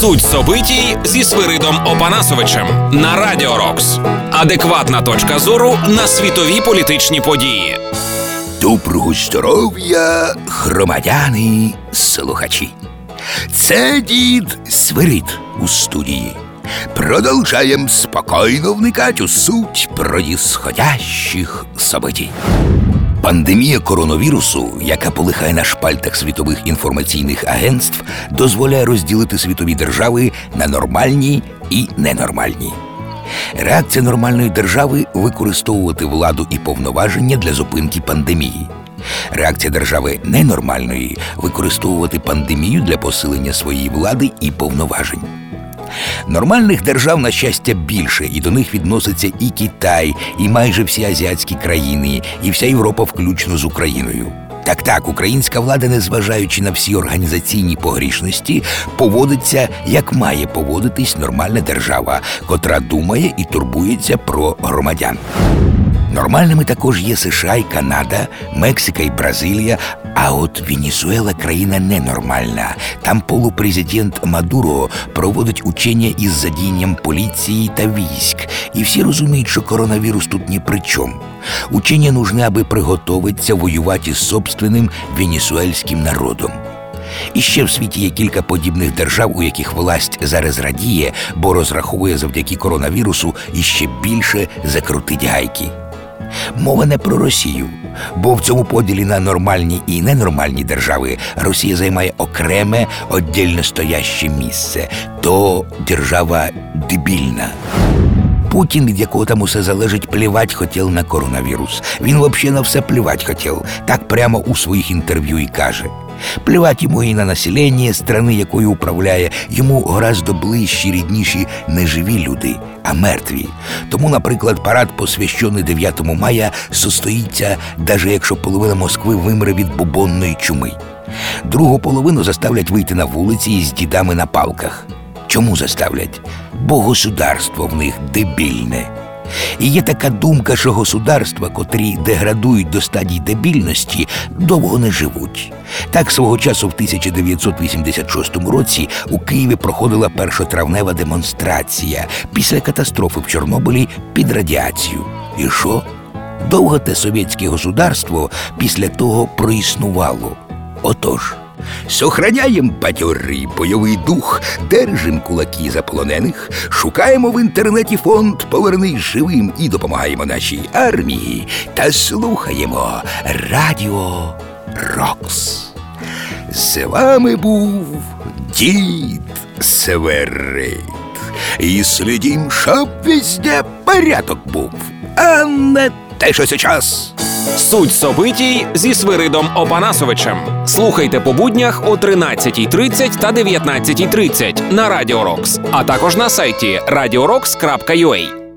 Суть собитій зі Свиридом Опанасовичем на Радіо Рокс. Адекватна точка зору на світові політичні події. Доброго здоров'я, громадяни, слухачі. Це дід Свирид у студії. Продовжаємо спокійно вникати у суть проїсходящих событий. Пандемія коронавірусу, яка полихає на шпальтах світових інформаційних агентств, дозволяє розділити світові держави на нормальні і ненормальні. Реакція нормальної держави використовувати владу і повноваження для зупинки пандемії. Реакція держави ненормальної використовувати пандемію для посилення своєї влади і повноважень. Нормальних держав, на щастя, більше, і до них відноситься і Китай, і майже всі азіатські країни, і вся Європа, включно з Україною. Так, так, українська влада, незважаючи на всі організаційні погрішності, поводиться як має поводитись нормальна держава, котра думає і турбується про громадян. Нормальними також є США і Канада, Мексика і Бразилія. А от Венесуела країна ненормальна. Там полупрезидент Мадуро проводить учення із задіянням поліції та військ. І всі розуміють, що коронавірус тут ні при чому. Учення нужне, аби приготовитися воювати з собственним венесуельським народом. І ще в світі є кілька подібних держав, у яких власть зараз радіє, бо розраховує завдяки коронавірусу іще більше закрутить гайки. Мова не про Росію, бо в цьому поділі на нормальні і ненормальні держави Росія займає окреме отдільно стояще місце. То держава дебільна. Путін, від якого там усе залежить, плівать хотів на коронавірус. Він взагалі на все плівать хотів, так прямо у своїх інтерв'ю і каже. Плівать йому і на населення страни, якою управляє, йому гораздо ближчі, рідніші не живі люди, а мертві. Тому, наприклад, парад, посвящений 9 мая, состоїться, навіть якщо половина Москви вимре від бубонної чуми. Другу половину заставлять вийти на вулиці із дідами на палках. Чому заставлять? Бо государство в них дебільне. І є така думка, що государства, котрі деградують до стадії дебільності, довго не живуть. Так свого часу в 1986 році у Києві проходила першотравнева демонстрація після катастрофи в Чорнобилі під радіацію. І що? Довго те совєтське государство після того проіснувало. Отож. Сохраняєм бадьорий бойовий дух, держим кулаки заполонених, шукаємо в інтернеті фонд Повернись живим і допомагаємо нашій армії та слухаємо Радіо Рокс. З вами був дід Северит. І слідім, щоб везде порядок був, а не те, що сейчас. Суть собитій зі Свиридом Опанасовичем. Слухайте по буднях о 13.30 та 19.30 на Радіо Рокс, а також на сайті radiorocks.ua.